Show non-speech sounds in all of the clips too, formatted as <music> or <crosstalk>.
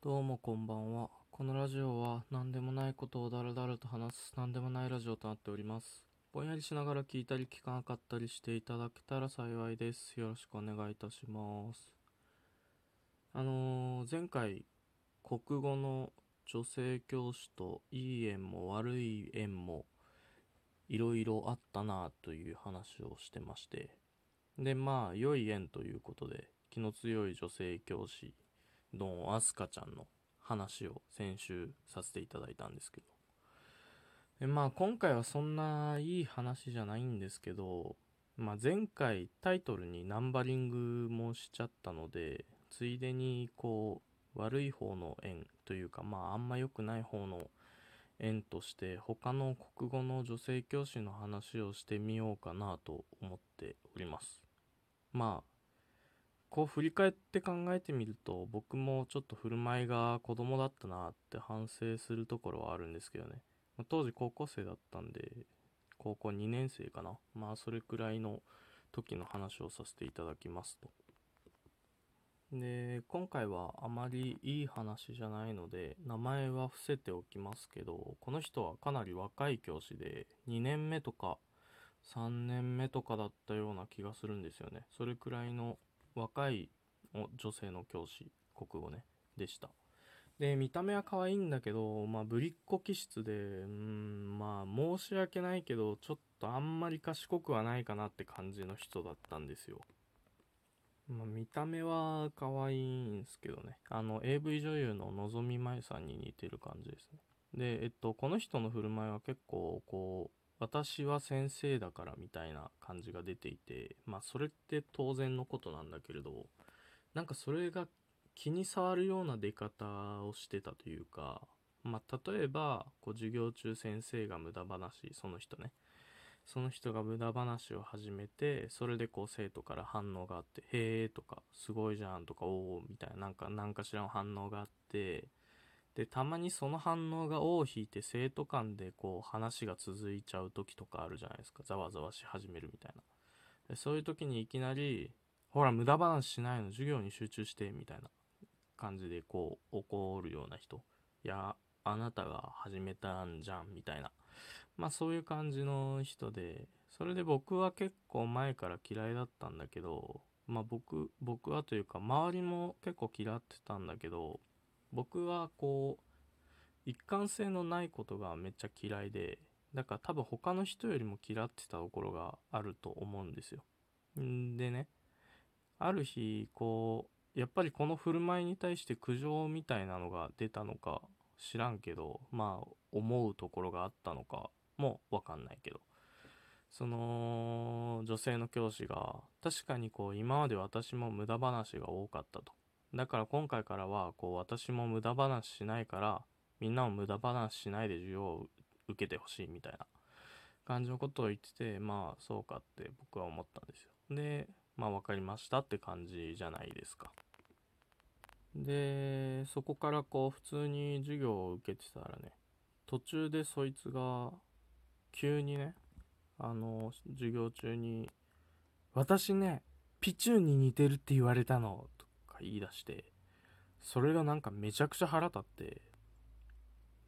どうもこんばんは。このラジオは何でもないことをダラダラと話す何でもないラジオとなっております。ぼんやりしながら聞いたり聞かなかったりしていただけたら幸いです。よろしくお願いいたします。あのー前回、国語の女性教師といい縁も悪い縁もいろいろあったなという話をしてまして。で、まあ、良い縁ということで、気の強い女性教師のアスカちゃんの話を先週させていただいたんですけど。でまあ今回はそんないい話じゃないんですけど、まあ前回タイトルにナンバリングもしちゃったので、ついでにこう悪い方の縁というかまああんま良くない方の縁として他の国語の女性教師の話をしてみようかなと思っております。まあこう振り返って考えてみると僕もちょっと振る舞いが子供だったなって反省するところはあるんですけどね。ま当時高校生だったんで高校2年生かな。まあそれくらいの時の話をさせていただきますと。で今回はあまりいい話じゃないので名前は伏せておきますけどこの人はかなり若い教師で2年目とか3年目とかだったような気がするんですよね。それくらいの若い女性の教師国語ねでした。で見た目は可愛いんだけどまあぶりっ子気質でうんまあ申し訳ないけどちょっとあんまり賢くはないかなって感じの人だったんですよ。まあ、見た目は可愛いんすけどね。あの AV 女優ののぞみまゆさんに似てる感じですね。でえっとこの人の振る舞いは結構こう私は先生だからみたいな感じが出ていてまあそれって当然のことなんだけれどなんかそれが気に障るような出方をしてたというかまあ例えばこう授業中先生が無駄話その人ね。その人が無駄話を始めてそれでこう生徒から反応があって「へえ」とか「すごいじゃん」とか「おお」みたいななんか何かしらの反応があってでたまにその反応が尾を引いて生徒間でこう話が続いちゃう時とかあるじゃないですか。ざわざわし始めるみたいな。でそういう時にいきなり「ほら無駄話しないの授業に集中して」みたいな感じでこう怒るような人。いやあなたが始めたんじゃんみたいな。まあそういう感じの人でそれで僕は結構前から嫌いだったんだけどまあ僕僕はというか周りも結構嫌ってたんだけど僕はこう一貫性のないことがめっちゃ嫌いでだから多分他の人よりも嫌ってたところがあると思うんですよ。んでねある日こうやっぱりこの振る舞いに対して苦情みたいなのが出たのか知らんけどまあ思うところがあったのかもわかんないけど。その女性の教師が確かにこう今まで私も無駄話が多かったと。だから今回からはこう私も無駄話しないからみんなも無駄話しないで授業を受けてほしいみたいな感じのことを言っててまあそうかって僕は思ったんですよ。でまあ分かりましたって感じじゃないですか。でそこからこう普通に授業を受けてたらね途中でそいつが急にねあの授業中に「私ねピチューに似てるって言われたの」か言い出してそれがなんかめちゃくちゃ腹立って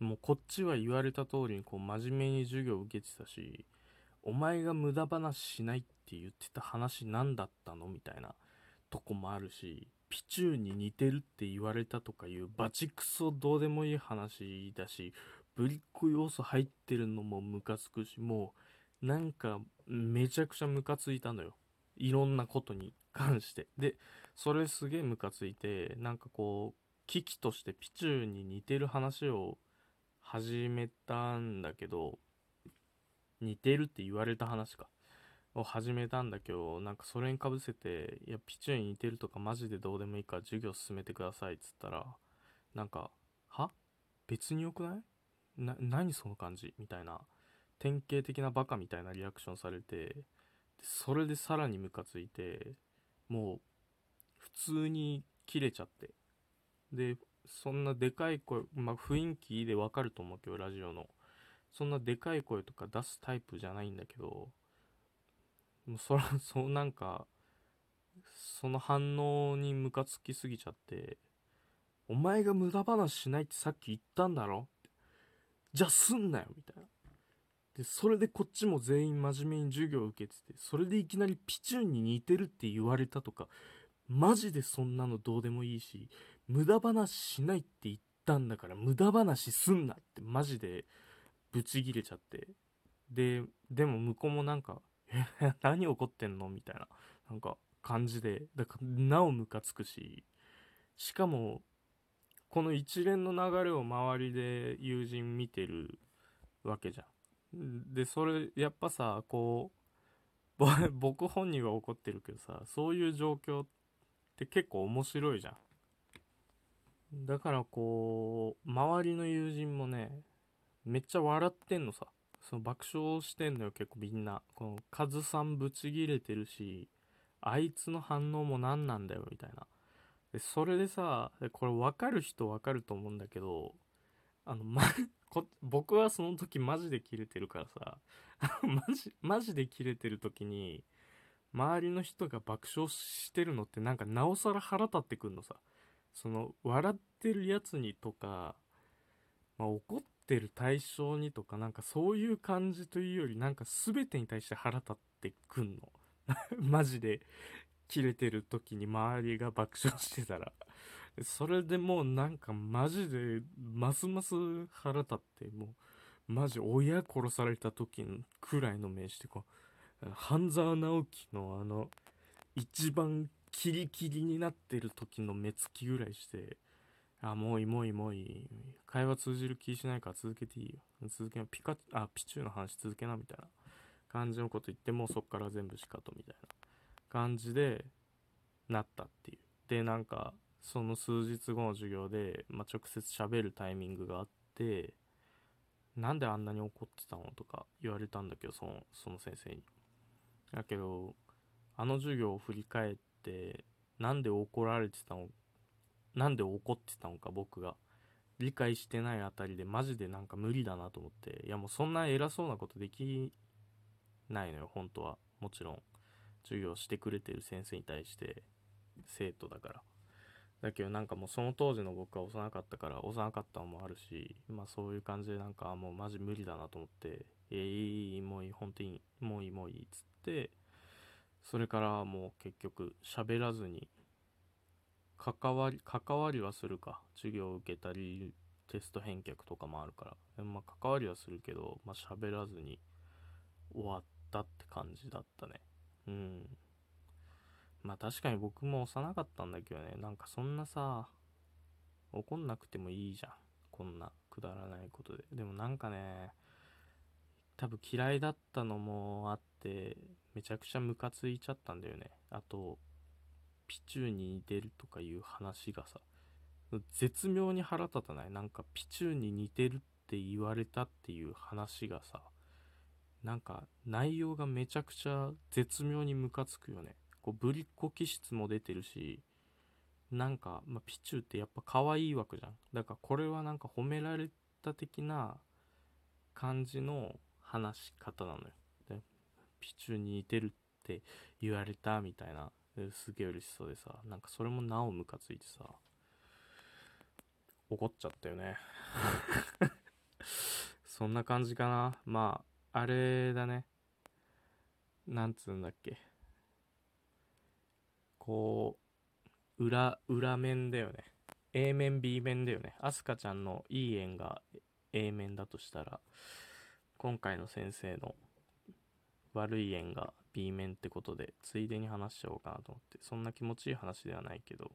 もうこっちは言われた通りにこう真面目に授業受けてたしお前が無駄話しないって言ってた話何だったの？みたいなとこもあるしピチューに似てるって言われたとかいうバチクソどうでもいい話だしぶりっ子要素入ってるのもムカつくしもうなんかめちゃくちゃムカついたのよ。いろんなことに関して。でそれすげえムカついてなんかこう危機としてピチューに似てる話を始めたんだけど似てるって言われた話か。を始めたんだけどなんかそれにかぶせて「いやピチューに似てるとかマジでどうでもいいから授業進めてください」っつったらなんか「は？別によくない？な何その感じ?」みたいな典型的なバカみたいなリアクションされてそれでさらにムカついてもう普通に切れちゃって。でそんなでかい声まあ雰囲気でわかると思うけどラジオの。そんなでかい声とか出すタイプじゃないんだけどもうそら <laughs> そうなんかその反応にムカつきすぎちゃってお前が無駄話しないってさっき言ったんだろ？じゃあすんなよみたいな。で、それでこっちも全員真面目に授業を受けてて、それでいきなりピチューンに似てるって言われたとか、マジでそんなのどうでもいいし、無駄話しないって言ったんだから無駄話すんなってマジでブチギレちゃって。で、でも向こうもなんか、え、<laughs> 何怒ってんの？みたいな、なんか感じで、だからなおムカつくし、しかも、この一連の流れを周りで友人見てるわけじゃん。で、それ、やっぱさ、こう、<laughs> 僕本人は怒ってるけどさ、そういう状況って結構面白いじゃん。だからこう、周りの友人もね、めっちゃ笑ってんのさ。その爆笑してんのよ、結構みんな。この、カズさんブチギレてるし、あいつの反応も何なんだよ、みたいな。で、それでさ、これ分かる人分かると思うんだけど、あの、ま、こ、僕はその時マジでキレてるからさ、マジ、マジでキレてる時に、周りの人が爆笑してるのってなんかなおさら腹立ってくんのさ。その、笑ってるやつにとか、まあ、怒ってる対象にとか、なんかそういう感じというより、なんか全てに対して腹立ってくんの。<laughs> マジで、切れてる時に周りが爆笑してたら。それでもうなんかマジで、ますます腹立って、もう、マジ親殺された時くらいの目してこう、半沢直樹のあの、一番キリキリになってる時の目つきぐらいして、あ、もういいもういいもういい。会話通じる気しないから続けていいよ。続けな、ピカ、あ、ピチューの話続けな、みたいな感じのこと言って、もうそっから全部しかと、みたいな感じで、なったっていう。で、なんか、その数日後の授業で、まあ、直接喋るタイミングがあって、なんであんなに怒ってたのとか言われたんだけど、その、その先生に。だけど、あの授業を振り返って、なんで怒られてたのなんで怒ってたのか僕が。理解してないあたりでマジでなんか無理だなと思って。いやもうそんな偉そうなことできないのよ本当は。もちろん。授業してくれてる先生に対して生徒だから。だけどなんかもうその当時の僕は幼かったから幼かったのもあるしまあそういう感じでなんかもうマジ無理だなと思って。えー、いいもういい本当にもういいもういいっつってそれからもう結局喋らずに関わり、関わりはするか。授業を受けたり、テスト返却とかもあるから。まあ、関わりはするけど、まあ、喋らずに終わったって感じだったね。うん。まあ、確かに僕も幼かったんだけどね。なんかそんなさ、怒んなくてもいいじゃん。こんなくだらないことで。でもなんかね、多分嫌いだったのもあって、めちゃくちゃムカついちゃったんだよね。あと、ピチューに似てるとかいう話がさ、絶妙に腹立たない？なんかピチューに似てるって言われたっていう話がさ、なんか内容がめちゃくちゃ絶妙にムカつくよね。こうぶりっ子気質も出てるし、なんか、まあ、ピチューってやっぱ可愛いわけじゃん。だからこれはなんか褒められた的な感じの話し方なのよ。ピチュに似てるって言われたみたいなすげえ嬉しそうでさ、なんかそれもなおムカついてさ、怒っちゃったよね。<laughs> そんな感じかな。まあ、あれだね。なんつうんだっけ。こう、裏、裏面だよね。A 面 B 面だよね。アスカちゃんのいい縁が A 面だとしたら、今回の先生の悪い縁が B 面ってことで、ついでに話しちゃおうかなと思って、そんな気持ちいい話ではないけど、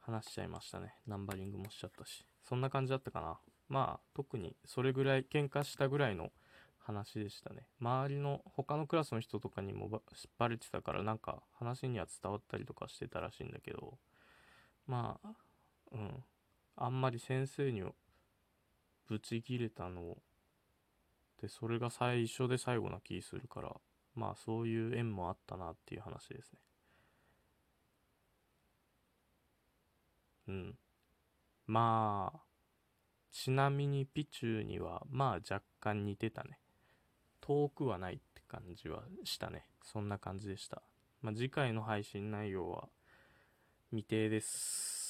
話しちゃいましたね。ナンバリングもしちゃったし。そんな感じだったかな。まあ、特にそれぐらい喧嘩したぐらいの話でしたね。周りの他のクラスの人とかにもバレてたからなんか話には伝わったりとかしてたらしいんだけど、まあ、うん。あんまり先生にぶち切れたので、それが最初で最後な気するから、まあそういう縁もあったなっていう話ですね。うん。まあ、ちなみにピチューにはまあ若干似てたね。遠くはないって感じはしたね。そんな感じでした。まあ次回の配信内容は未定です。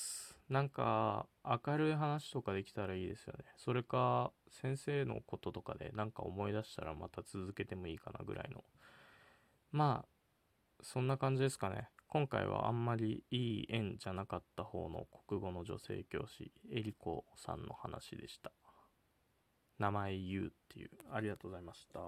なんか明るい話とかできたらいいですよね。それか先生のこととかでなんか思い出したらまた続けてもいいかなぐらいの。まあ、そんな感じですかね。今回はあんまりいい縁じゃなかった方の国語の女性教師、えりこさんの話でした。名前言うっていう。ありがとうございました。